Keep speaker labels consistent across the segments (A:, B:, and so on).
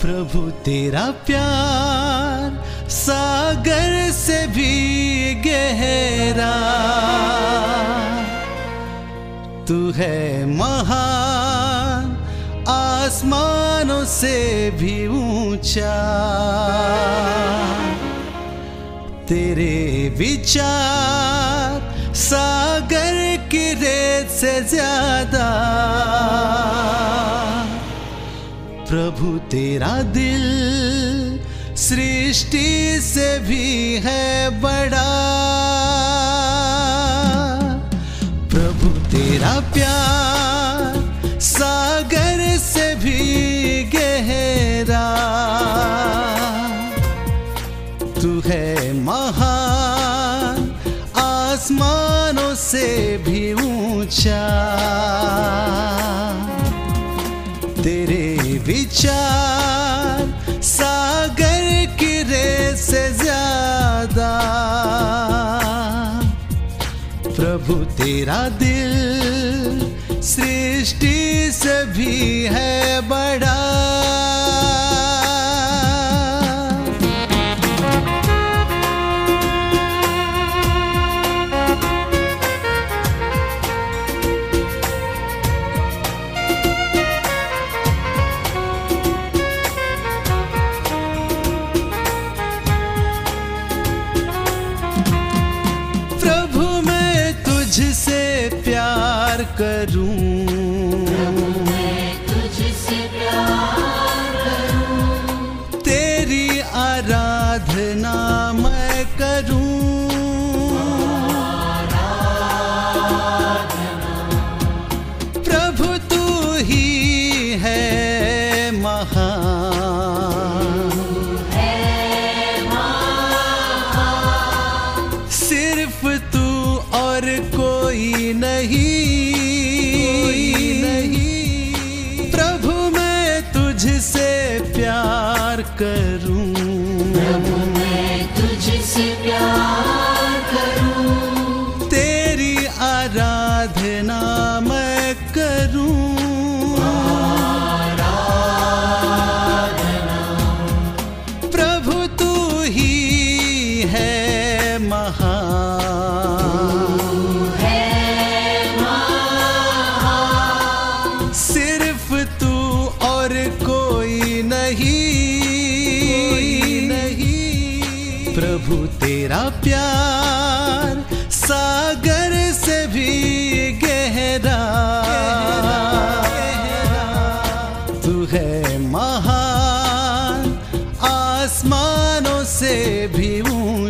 A: प्रभु, तेरा प्यार सागर से भी गहरा। तू है महान, आसमानों से भी ऊँचा। तेरे विचार सागर की रेत से ज़्यादा। प्रभु तेरा दिल सृष्टि से भी है बड़ा। प्रभु तेरा प्यार सागर से भी गहरा। तू है महान, आसमानों से भी ऊँचा। तेरे विचार सागर की रेत से ज्यादा प्रभु तेरा दिल सृष्टि से भी है बड़ा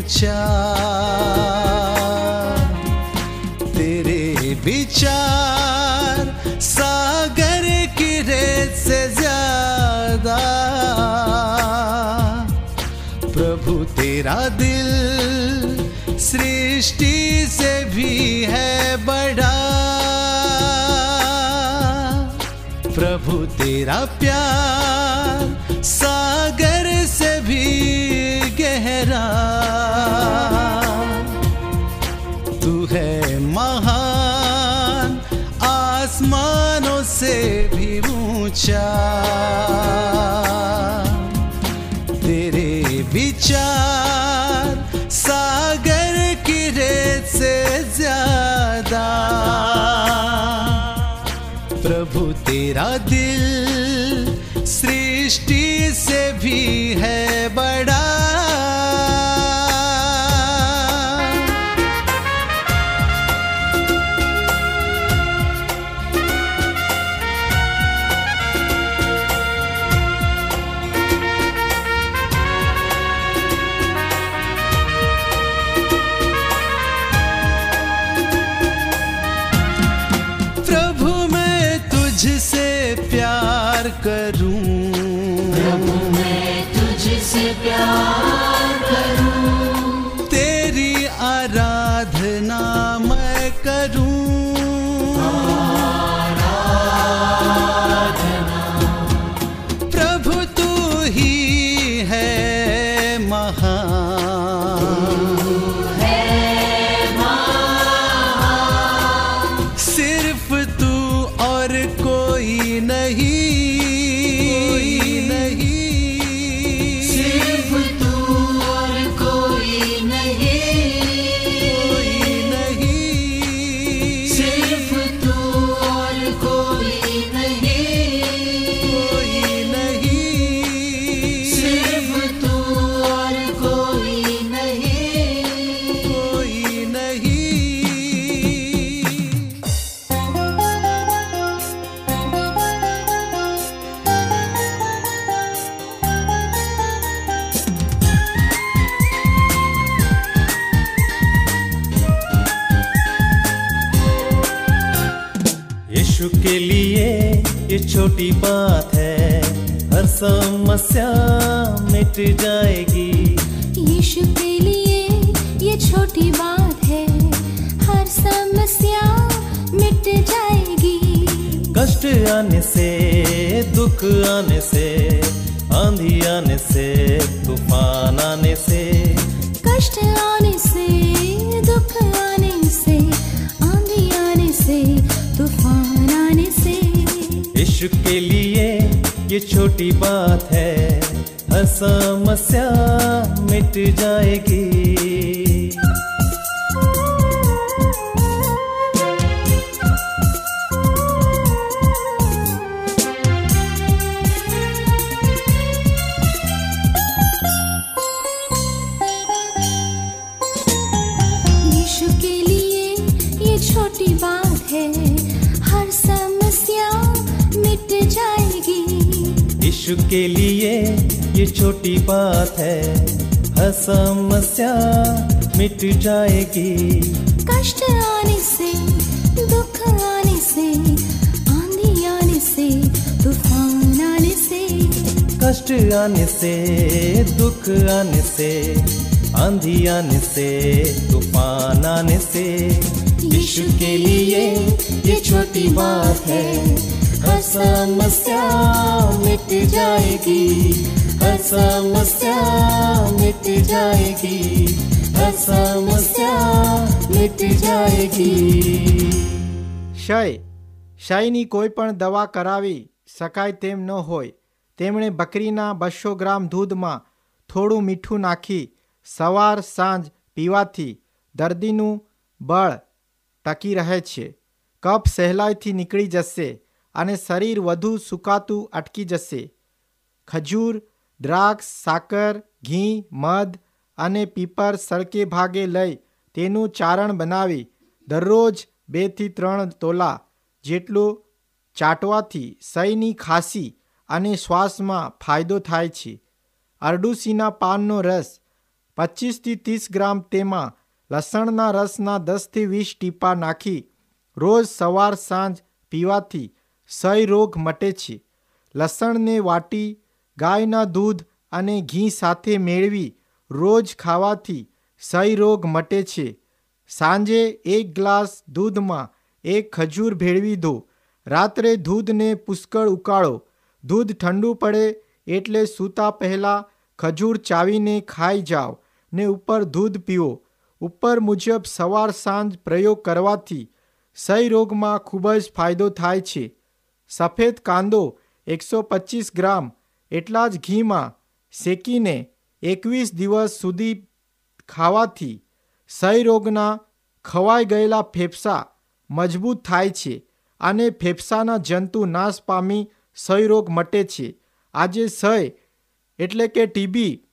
A: ऊँचा तेरे विचार सागर की रेत से ज़्यादा। प्रभु, तेरा दिल सृष्टि से भी है बड़ा। प्रभु, तेरा प्यार दृष्टि से भी है बड़ा। प्रभु मैं तुझसे
B: pior. लिए ये छोटी बात है हर समस्या मिट जाएगी
C: यीशु के लिए ये छोटी बात है। हर समस्या मिट जाएगी।
B: कष्ट आने से दुख आने से आंधी आने से तूफ़ान आने से।
C: कष्ट आने से दुख आने से आंधी आने से तूफ़ान आने से।
B: यीशु के लिए ये छोटी बात है। हर समस्या मिट जाएगी
C: हर समस्या मिट जाएगी
B: हर समस्या मिट जाएगी
D: ક્ષય ક્ષયની કોઈ પણ દવા કરાવી શકાય તેમ ન હોય તેમણે બકરીના બસો ગ્રામ દૂધમાં થોડું મીઠું નાખી સવાર સાંજ પીવાથી દર્દીનું બળ ટકી રહે છે કફ સહેલાઈથી નીકળી જશે અને શરીર વધુ સુકાતું અટકી જશે. ખજૂર, દ્રાક્ષ, સાકર, ઘી, મધ અને પીપર સળકે ભાગે લઈ તેનું ચારણ બનાવી દરરોજ બેથી ત્રણ તોલા જેટલું ચાટવાથી સહીની ખાંસી અને શ્વાસમાં ફાયદો થાય છે. અરડુસીના પાનનો રસ પચીસથી ત્રીસ ગ્રામ તેમાં લસણના રસના દસથી વીસ ટીપા નાખી રોજ સવાર સાંજ પીવાથી સહી રોગ મટે છે. લસણને વાટી, ગાયના દૂધ અને ઘી સાથે મેળવી રોજ ખાવાથી ક્ષય રોગ મટે છે. સાંજે એક ગ્લાસ દૂધમાં એક ખજૂર ભેળવી દો. રાત્રે દૂધને પુષ્કળ ઉકાળો. દૂધ ઠંડુ પડે એટલે સૂતા પહેલાં ખજૂર ચાવીને ખાઈ જાઓ ને ઉપર દૂધ પીઓ. ઉપર મુજબ સવાર સાંજ પ્રયોગ કરવાથી ક્ષય રોગમાં ખૂબ જ ફાયદો થાય છે. સફેદ કાંદો એકસો પચીસ ગ્રામ, એટલા જ ઘીમાં શેકીને એકવીસ દિવસ સુધી ખાવાથી ક્ષયરોગના રોગના ખવાઈ ગયેલા ફેફસા મજબૂત થાય છે અને ફેફસાના જંતુ નાશ પામી ક્ષયરોગ રોગ મટે છે. આજે ક્ષય એટલે કે ટીબી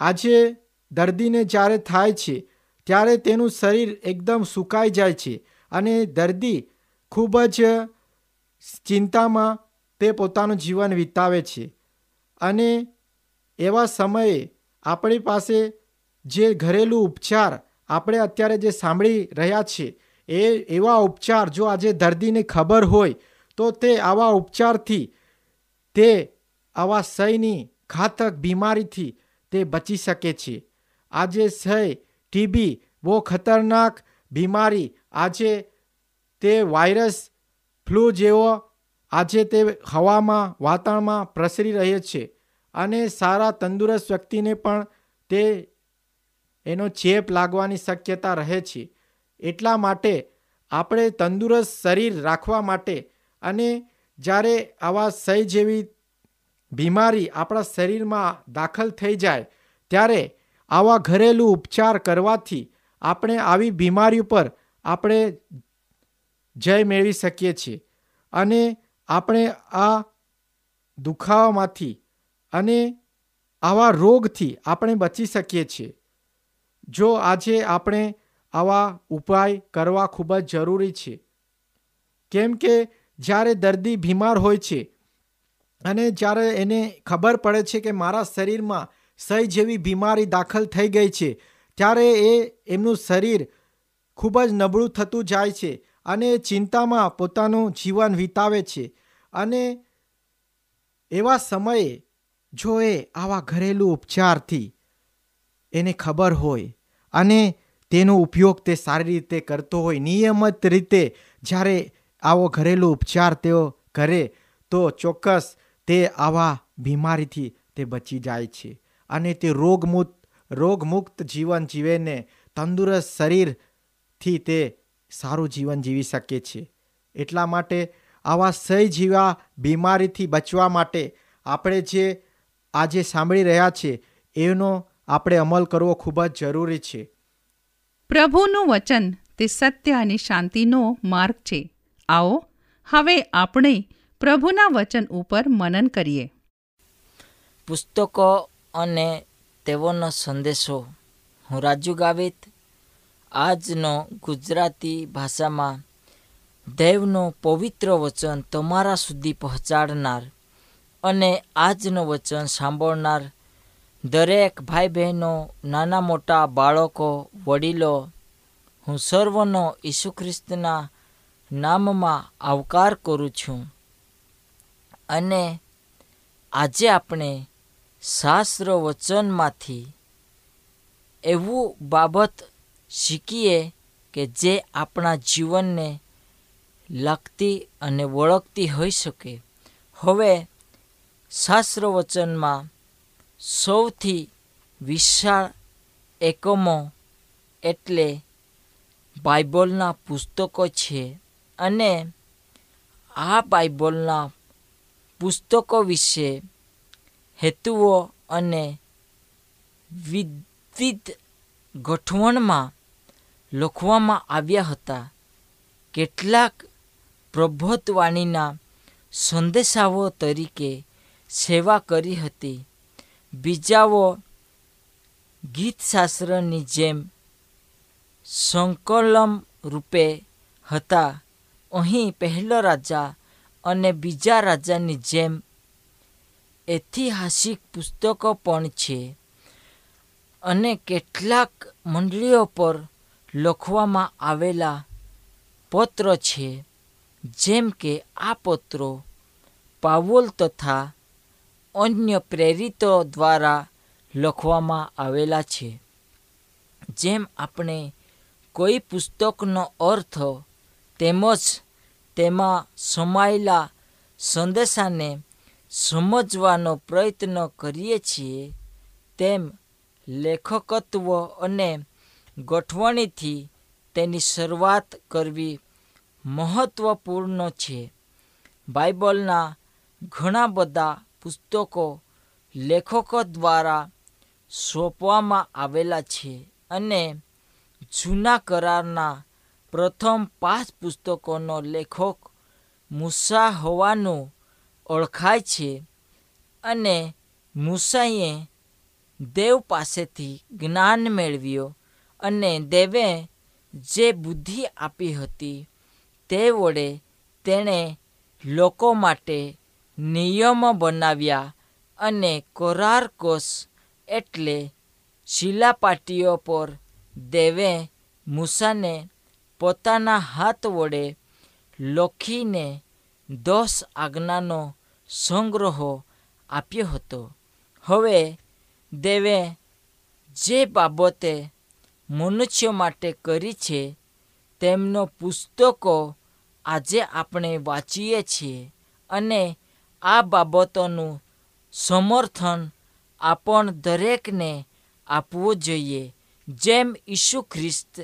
D: આજે દર્દીને જ્યારે થાય છે, ત્યારે તેનું શરીર એકદમ સુકાઈ જાય છે અને દર્દી ખૂબ જ ચિંતામાં તે પોતાનું જીવન વિતાવે છે. અને એવા સમયે આપણી પાસે જે ઘરેલું ઉપચાર આપણે અત્યારે જે સાંભળી રહ્યા છીએ, એ એવા ઉપચાર જો આજે દર્દીને ખબર હોય, તો તે આવા ઉપચારથી તે આવા સયની ઘાતક બીમારીથી તે બચી શકે છે. આજે સય ટીબી બહુ ખતરનાક બીમારી, આજે તે વાયરસ ફ્લૂ જેવો આજે તે હવામાં, વાતાવરણમાં પ્રસરી રહે છે અને સારા તંદુરસ્ત વ્યક્તિને પણ તે એનો ચેપ લાગવાની શક્યતા રહે છે. એટલા માટે આપણે તંદુરસ્ત શરીર રાખવા માટે અને જ્યારે આવા સય જેવી બીમારી આપણા શરીરમાં દાખલ થઈ જાય, ત્યારે આવા ઘરેલું ઉપચાર કરવાથી આપણે આવી બીમારી ઉપર આપણે જય મેળવી શકીએ છીએ. અને આપણે આ દુખાવામાંથી અને આવા રોગથી આપણે બચી શકીએ છીએ. જો આજે આપણે આવા ઉપાય કરવા ખૂબ જ જરૂરી છે. કેમ કે જ્યારે દર્દી બીમાર હોય છે અને જ્યારે એને ખબર પડે છે કે મારા શરીરમાં સય જેવી બીમારી દાખલ થઈ ગઈ છે, ત્યારે એ એમનું શરીર ખૂબ જ નબળું થતું જાય છે. અને ચિંતામાં પોતાનું જીવન વિતાવે છે. અને એવા સમયે જો એ આવા ઘરેલું ઉપચારથી એને ખબર હોય અને તેનો ઉપયોગ તે સારી રીતે કરતો હોય, નિયમિત રીતે જ્યારે આવો ઘરેલું ઉપચાર તેઓ કરે, તો ચોક્કસ તે આવા બીમારીથી તે બચી જાય છે અને તે રોગમુક્ત રોગમુક્ત જીવન જીવેને તંદુરસ્ત શરીરથી તે સારું જીવન જીવી શકીએ છીએ. એટલા માટે આવા સહી જેવા બીમારીથી બચવા માટે આપણે જે આજે સાંભળી રહ્યા છે એનો આપણે અમલ કરવો ખૂબ જ જરૂરી છે.
E: પ્રભુનું વચન તે સત્ય અને શાંતિનો માર્ગ છે. આવો હવે આપણે પ્રભુના વચન ઉપર મનન કરીએ.
F: પુસ્તકો અને તેઓનો સંદેશો હું રાજુ ગાવિત આજનો ગુજરાતી ભાષામાં દૈવનું પવિત્ર વચન તમારા સુધી પહોંચાડનાર અને આજનું વચન સાંભળનાર દરેક ભાઈ બહેનો નાના મોટા બાળકો, વડીલો, હું સર્વનો ઈસુ ખ્રિસ્તના નામમાં આવકાર કરું છું. અને આજે આપણે શાસ્ત્ર વચનમાંથી એવું બાબત શીખીએ કે જે આપણા જીવનને લગતી અને વળગતી હોઈ શકે. હવે શાસ્ત્ર વચનમાં સૌથી વિશાળ એકમો એટલે બાઇબલના પુસ્તકો છે અને આ બાઇબલના પુસ્તકો વિશે હેતુઓ અને વિવિધ ગોઠવણમાં લખવામાં આવ્યા હતા. કેટલાક પ્રભુત્વાણીના સંદેશાઓ તરીકે સેવા કરી હતી. બીજાઓ ગીતશાસ્ત્રની જેમ સંકલમ રૂપે હતા. અહીં પહેલો રાજા અને બીજા રાજાની જેમ ઐતિહાસિક પુસ્તકો પણ છે અને કેટલાક મંડળીઓ પર લખવામાં આવેલા પત્ર છે, જેમ કે આ પત્રો પાવોલ તથા અન્ય પ્રેરિતો દ્વારા લખવામાં આવેલા છે, જેમ આપણે કોઈ પુસ્તકનો અર્થ તેમજ તેમાં સમાયેલા સંદેશાને સમજવાનો પ્રયત્ન કરીએ છીએ, તેમ લેખકત્વ અને ગોઠવણીથી તેની શરૂઆત કરવી મહત્વપૂર્ણ છે. બાઇબલના ઘણા બધા પુસ્તકો લેખકો દ્વારા સોંપવામાં આવેલા છે અને જૂના કરારના પ્રથમ પાંચ પુસ્તકોનો લેખક મૂસા હોવાનું ઓળખાય છે અને મૂસાએ દેવ પાસેથી જ્ઞાન મેળવ્યો. અને દેવે જે બુદ્ધિ આપી હતી, તે વડે તેણે લોકો માટે નિયમો બનાવ્યા અને કોરાર કોષ એટલે શિલાપાટીઓ પર દેવે મૂસાને પોતાના હાથ વડે લખીને દસ આજ્ઞાનો સંગ્રહ આપ્યો હતો. હવે દેવે જે બાબતે મનુષ્યો માટે કરી છે, તેમનો પુસ્તકો આજે આપણે વાંચીએ છીએ અને આ બાબતોનું સમર્થન આપણ દરેકને આપવું જોઈએ. જેમ ઈસુ ખ્રિસ્ત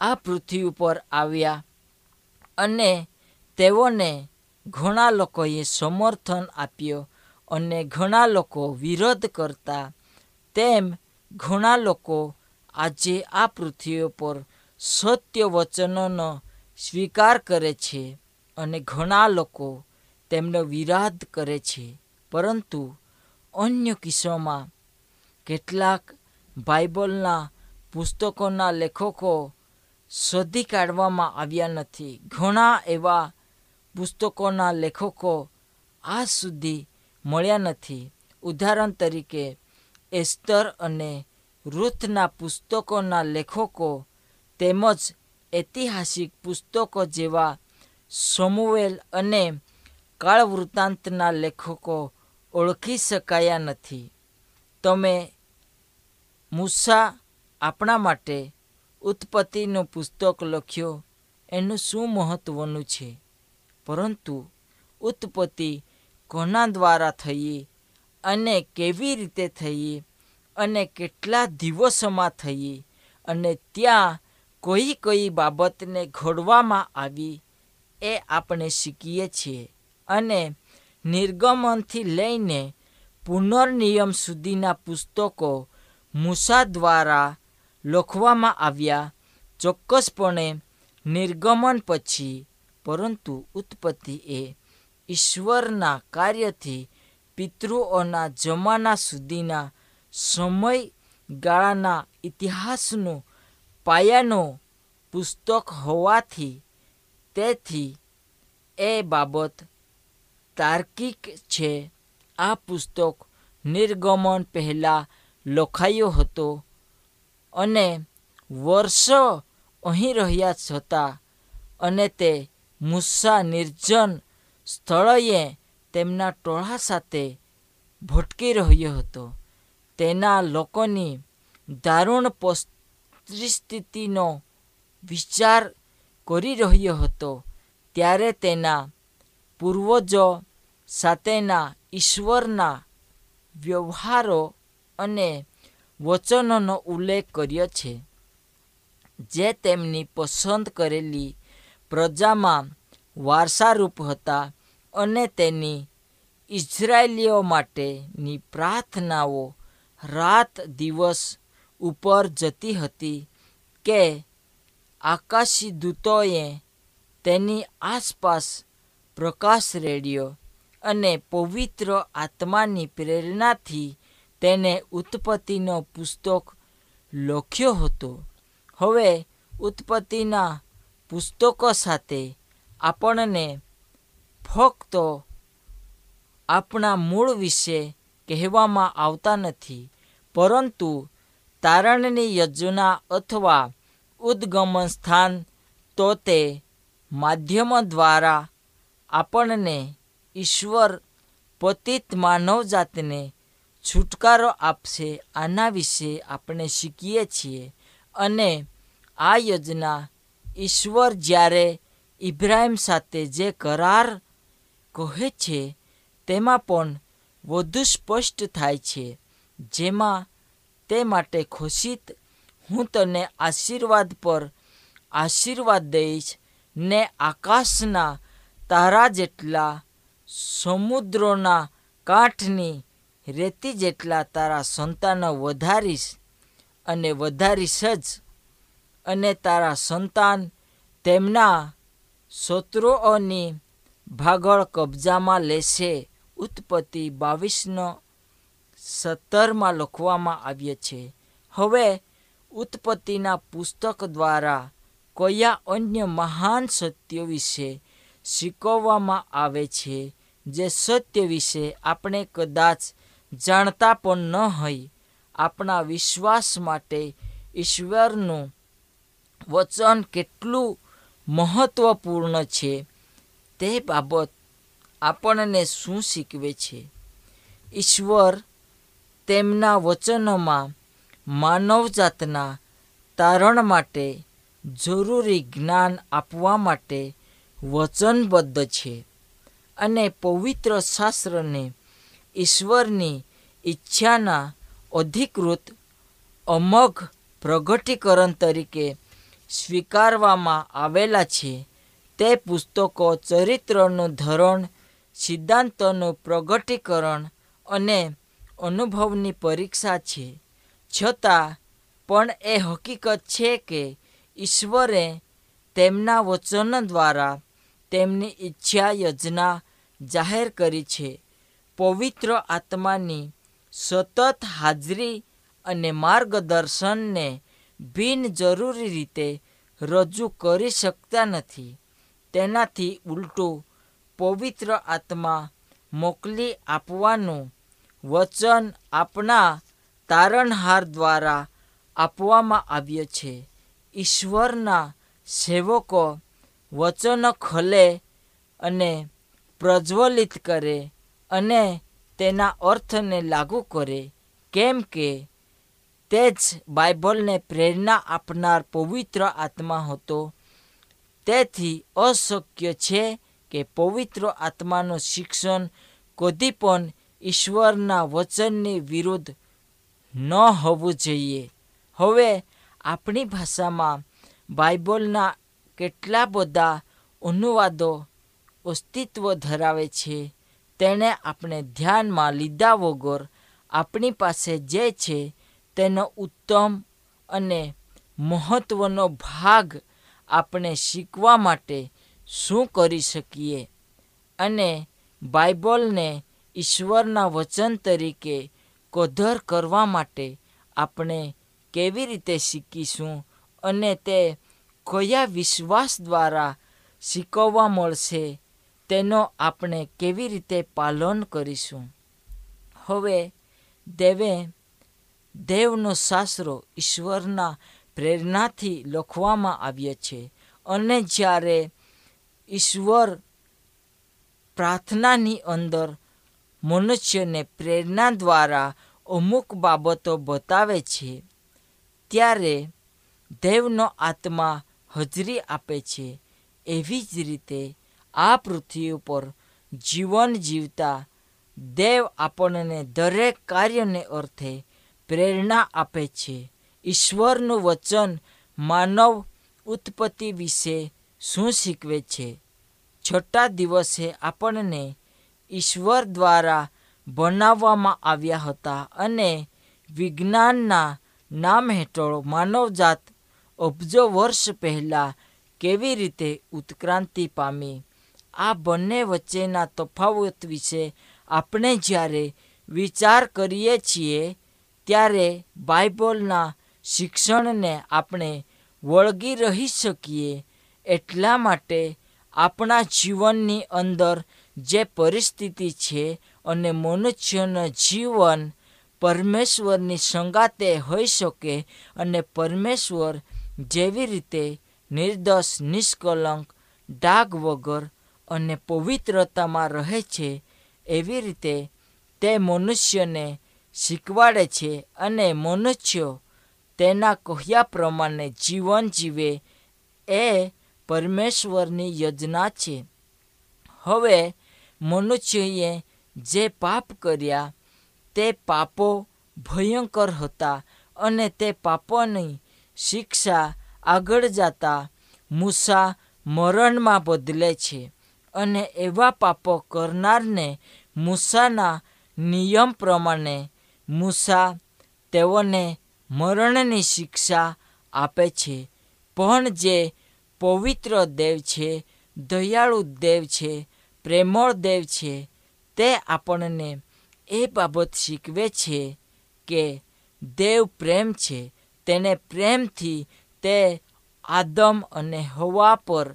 F: આ પૃથ્વી ઉપર આવ્યા અને તેઓને ઘણા લોકોએ સમર્થન આપ્યો અને ઘણા લોકો વિરોધ કરતા, તેમ ઘણા લોકો આજે આ પૃથ્વી પર સત્ય વચનોનો સ્વીકાર કરે છે અને ઘણા લોકો તેમનો વિરાધ કરે છે. પરંતુ અન્ય કિસ્સામાં કેટલાક બાઇબલના પુસ્તકોના લેખકો શોધી કાઢવામાં આવ્યા નથી. ઘણા એવા પુસ્તકોના લેખકો આજ સુધી મળ્યા નથી. ઉદાહરણ તરીકે એસ્તર અને રૂથના પુસ્તકોના લેખકો તેમજ ઐતિહાસિક પુસ્તકો જેવા સમુએલ અને કાળ વૃત્તાંતના લેખકો ઓળખી શકાયા નથી. તમે મૂસા આપણા માટે ઉત્પત્તિનું પુસ્તક લખ્યો, એનું શું મહત્વનું છે? પરંતુ ઉત્પત્તિ કોના દ્વારા થઈ અને કેવી રીતે થઈ અને કેટલા દિવસોમાં થઈ અને ત્યાં કોઈ કઈ બાબતને ઘડવામાં આવી એ આપણે શીખીએ છીએ. અને નિર્ગમનથી લઈને પુનર્નિયમ સુધીના પુસ્તકો મૂસા દ્વારા લખવામાં આવ્યા, ચોક્કસપણે નિર્ગમન પછી, પરંતુ ઉત્પત્તિ એ ઈશ્વરના કાર્યથી પિતૃઓના જમાના સુધીના સમયગાળાના ઇતિહાસનું પાયાનું પુસ્તક હોવાથી તેથી એ બાબત તાર્કિક છે. આ પુસ્તક નિર્ગમન પહેલાં લખાયો હતો અને વર્ષો અહીં રહ્યા છતાં અને તે મુસ્સા નિર્જન સ્થળોએ તેમના ટોળા સાથે ભટકી રહ્યો હતો. તેના લોકોની દારૂણ પરિસ્થિતિનો વિચાર કરી રહ્યો હતો. ત્યારે તેના પૂર્વજો સાથેના ઈશ્વરના વ્યવહારો અને વચનોનો ઉલ્લેખ કર્યો છે, જે તેમની પસંદ કરેલી પ્રજામાં વારસારૂપ હતા અને તેની ઇઝરાયેલીઓ માટેની પ્રાર્થનાઓ રાત દિવસ ઉપર જતી હતી કે આકાશી દૂતોએ તેની આસપાસ પ્રકાશ રેડ્યો અને પવિત્ર આત્માની પ્રેરણાથી તેને ઉત્પત્તિનો પુસ્તક લખ્યો હતો. હવે ઉત્પત્તિના પુસ્તકો સાથે આપણને ફક્ત આપણા મૂળ વિશે કહેવામાં આવતા નથી, પરંતુ તારણની યોજના અથવા ઉદ્ગમન સ્થાન તો તે માધ્યમ દ્વારા આપણને ઈશ્વર, પતિત માનવજાતને છુટકારો આપશે, આના વિશે આપણે શીખીએ છીએ. અને આ યોજના ઈશ્વર જ્યારે ઇબ્રાહિમ સાથે જે કરાર કહે છે, તેમાં પણ વધુ સ્પષ્ટ થાય છે. જેમાં તે માટે ખુશીત, હું તને આશીર્વાદ પર આશીર્વાદ દઈશ ને આકાશના તારા જેટલા, સમુદ્રોના કાંઠની રેતી જેટલા તારા સંતાનો વધારીશ અને વધારીશ જ. અને તારા સંતાન તેમના શત્રુઓની ભાગળ કબજામાં લેશે ઉત્પત્તિ બાવીસનો સત્તરમાં લખવામાં આવ્યો છે. હવે ઉત્પત્તિના પુસ્તક દ્વારા કયા અન્ય મહાન સત્યો વિશે શીખવવામાં આવે છે? જે સત્ય વિશે આપણે કદાચ જાણતા પણ ન હોય, આપણા વિશ્વાસ માટે ઈશ્વરનું વચન કેટલું મહત્વપૂર્ણ છે તે બાબત આપણને શું શીખવે છે? ઈશ્વર તેમના વચનોમાં માનવજાતના તારણ માટે જરૂરી જ્ઞાન આપવા માટે વચનબદ્ધ છે અને પવિત્ર શાસ્ત્રને ઈશ્વરની ઈચ્છાના અધિકૃત અમગ પ્રગટીકરણ તરીકે સ્વીકારવામાં આવેલા છે. તે પુસ્તકો ચરિત્રનું ધોરણ સિદ્ધાંતોનું પ્રગટીકરણ અને અનુભવની પરીક્ષા છે. છતાં પણ એ હકીકત છે કે ઈશ્વરે તેમના વચન દ્વારા તેમની ઈચ્છા યોજના જાહેર કરી છે. પવિત્ર આત્માની સતત હાજરી અને માર્ગદર્શનને બિનજરૂરી રીતે રજૂ કરી શકતા નથી. તેનાથી ઉલટું પવિત્ર આત્મા મોકલી આપવાનું વચન આપના તારણહાર દ્વારા આપવામાં આવ્યો છે. ઈશ્વરના સેવકો વચનો ખોલે અને પ્રજ્વલિત કરે અને તેના અર્થને લાગુ કરે. કેમ કે તે જ બાઇબલને પ્રેરણા આપનાર પવિત્ર આત્મા હતો. તેથી અશક્ય છે કે પવિત્ર આત્માનું શિક્ષણ કદી પણ ઈશ્વરના વચનની વિરુદ્ધ ન હોવું જોઈએ. હવે આપણી ભાષામાં બાઇબલના કેટલા બધા અનુવાદો અસ્તિત્વ ધરાવે છે, તેને આપણે ધ્યાનમાં લીધા વગર આપણી પાસે જે છે તેનો ઉત્તમ અને મહત્ત્વનો ભાગ આપણે શીખવા માટે શું કરી શકીએ? અને બાઇબલને ઈશ્વરના વચન તરીકે કદર કરવા માટે આપણે કેવી રીતે શીખીશું અને તે કયા વિશ્વાસ દ્વારા શીખવવા મળશે તેનો આપણે કેવી રીતે પાલન કરીશું? હવે દેવે દેવનો શાસ્ત્રો ઈશ્વરના પ્રેરણાથી લખવામાં આવ્યો છે. અને જ્યારે ઈશ્વર પ્રાર્થનાની અંદર મનુષ્યને પ્રેરણા દ્વારા અમુક બાબતો બતાવે છે. ત્યારે દેવનો આત્મા હાજરી આપે છે. એવી જ રીતે આ પૃથ્વી ઉપર જીવન જીવતા દેવ આપણને દરેક કાર્યને અર્થે પ્રેરણા આપે છે. ઈશ્વરનું વચન માનવ ઉત્પત્તિ વિશે શું શીખવે છે? છઠ્ઠા દિવસે આપણને ઈશ્વર દ્વારા બનાવવામાં આવ્યા હતા અને વિજ્ઞાનના નામ હેઠળ માનવજાત અબજો વર્ષ પહેલાં કેવી રીતે ઉત્ક્રાંતિ પામી? આ બંને વચ્ચેના તફાવત વિશે આપણે જ્યારે વિચાર કરીએ છીએ, ત્યારે બાઇબલના શિક્ષણને આપણે વળગી રહી શકીએ એટલા માટે આપણા જીવનની અંદર જે પરિસ્થિતિ છે અને મનુષ્યનું જીવન પરમેશ્વરની સંગાતે હોઈ શકે અને પરમેશ્વર જેવી રીતે નિર્દોષ, નિષ્કલંક, ડાઘ વગર અને પવિત્રતામાં રહે છે, એવી રીતે તે મનુષ્યને શીખવાડે છે અને મનુષ્યો તેના કહ્યા પ્રમાણે જીવન જીવે એ પરમેશ્વરની યોજના છે. હવે મનુષ્યએ જે પાપ કર્યા, તે પાપો ભયંકર હતા અને તે પાપોની શિક્ષા આગળ જતા મૂસા મરણમાં બદલે છે અને એવા પાપો કરનારને મૂસાના નિયમ પ્રમાણે મૂસા તેઓને મરણની શિક્ષા આપે છે. પણ જે પવિત્ર દેવ છે, દયાળુ દેવ છે, પ્રેમળ દેવ છે, તે આપણને એ બાબત શીખવે છે કે દેવ પ્રેમ છે. તેને પ્રેમથી તે આદમ અને હવા પર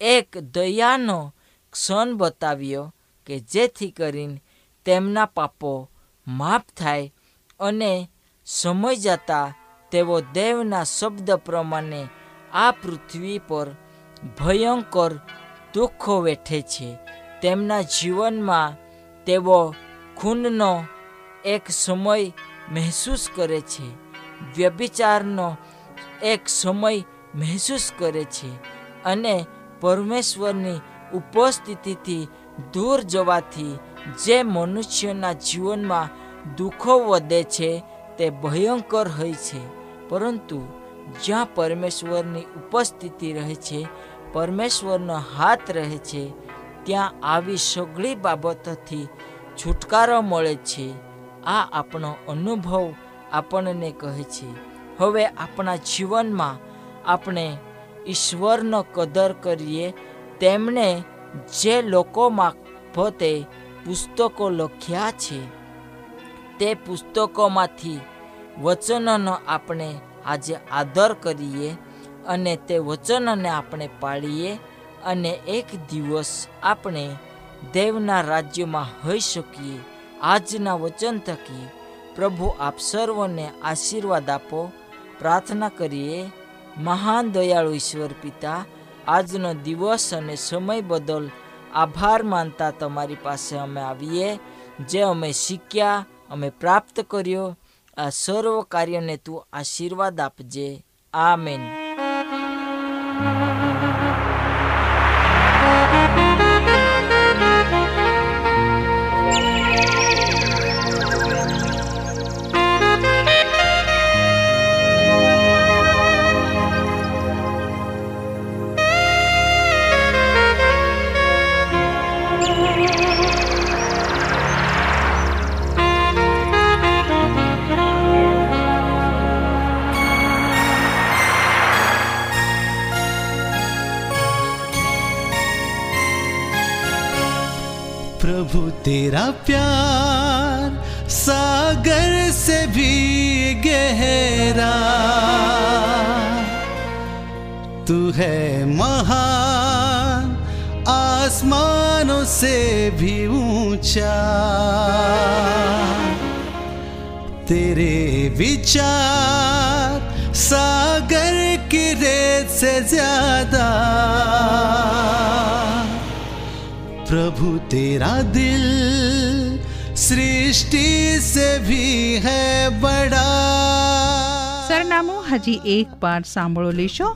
F: એક દયાનો ક્ષણ બતાવ્યો કે જેથી કરીને તેમના પાપો માફ થાય અને સમય જતાં તેઓ દેવના શબ્દ પ્રમાણે આ પૃથ્વી પર ભયંકર દુઃખો વેઠે છે. તેમના જીવનમાં તેઓ ખૂનનો એક સમય મહેસૂસ કરે છે. વ્યભિચારનો એક સમય મહેસૂસ કરે છે અને પરમેશ્વરની ઉપસ્થિતિથી દૂર જવાથી જે મનુષ્યના જીવનમાં દુઃખો વધે છે તે ભયંકર હોય છે. પરંતુ જ્યાં પરમેશ્વરની ઉપસ્થિતિ રહે છે, પરમેશ્વરનો હાથ રહે છે, ત્યાં આવી સઘળી બાબતોથી છુટકારો મળે છે. આ આપણો અનુભવ આપણને કહે છે. હવે આપણા જીવનમાં આપણે ઈશ્વરનો કદર કરીએ, તેમણે જે લોકો મારફતે પુસ્તકો લખ્યા છે, તે પુસ્તકોમાંથી વચનોનો આપણે આજે આદર કરીએ અને તે વચનને આપણે પાળીએ અને એક દિવસ આપણે દેવના રાજ્યમાં હોઈ શકીએ. આજના વચન થકી પ્રભુ આપ સર્વને આશીર્વાદ આપો. પ્રાર્થના કરીએ, મહાન દયાળુ ઈશ્વર પિતા, આજનો દિવસ અને સમય બદલ આભાર માનતા તમારી પાસે અમે આવીએ. જે અમે શીખ્યા, અમે પ્રાપ્ત કર્યો. આ સર્વ કાર્યને તું આશીર્વાદ આપજે. આમેન.
A: तेरा प्यार सागर से भी गहरा। तू है महान, आसमानों से भी ऊँचा। तेरे विचार सागर की रेत से ज़्यादा। प्रभु, तेरा दिल सृष्टि से भी है बड़ा
E: સરનામું હજી એક વાર સાંભળો લેશો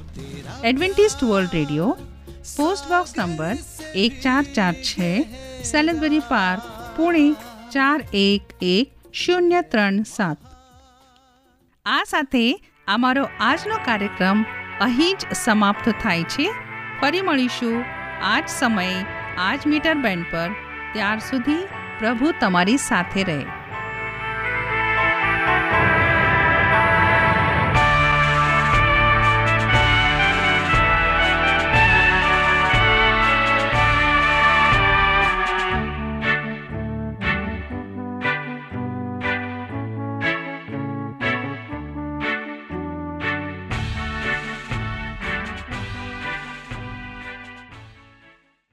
E: Adventist World Radio post box number એક ચાર ચાર છે સેલેસબરી પાર્ક પુણે ચાર એક એક શૂન્ય ત્રણ સાત આ સાથે અમારો આજનો કાર્યક્રમ અહીં જ સમાપ્ત થાય છે ફરી મળીશું આ જ સમયે આ જ મીટર બેન્ડ પર ત્યાર સુધી પ્રભુ તમારી સાથે રહે.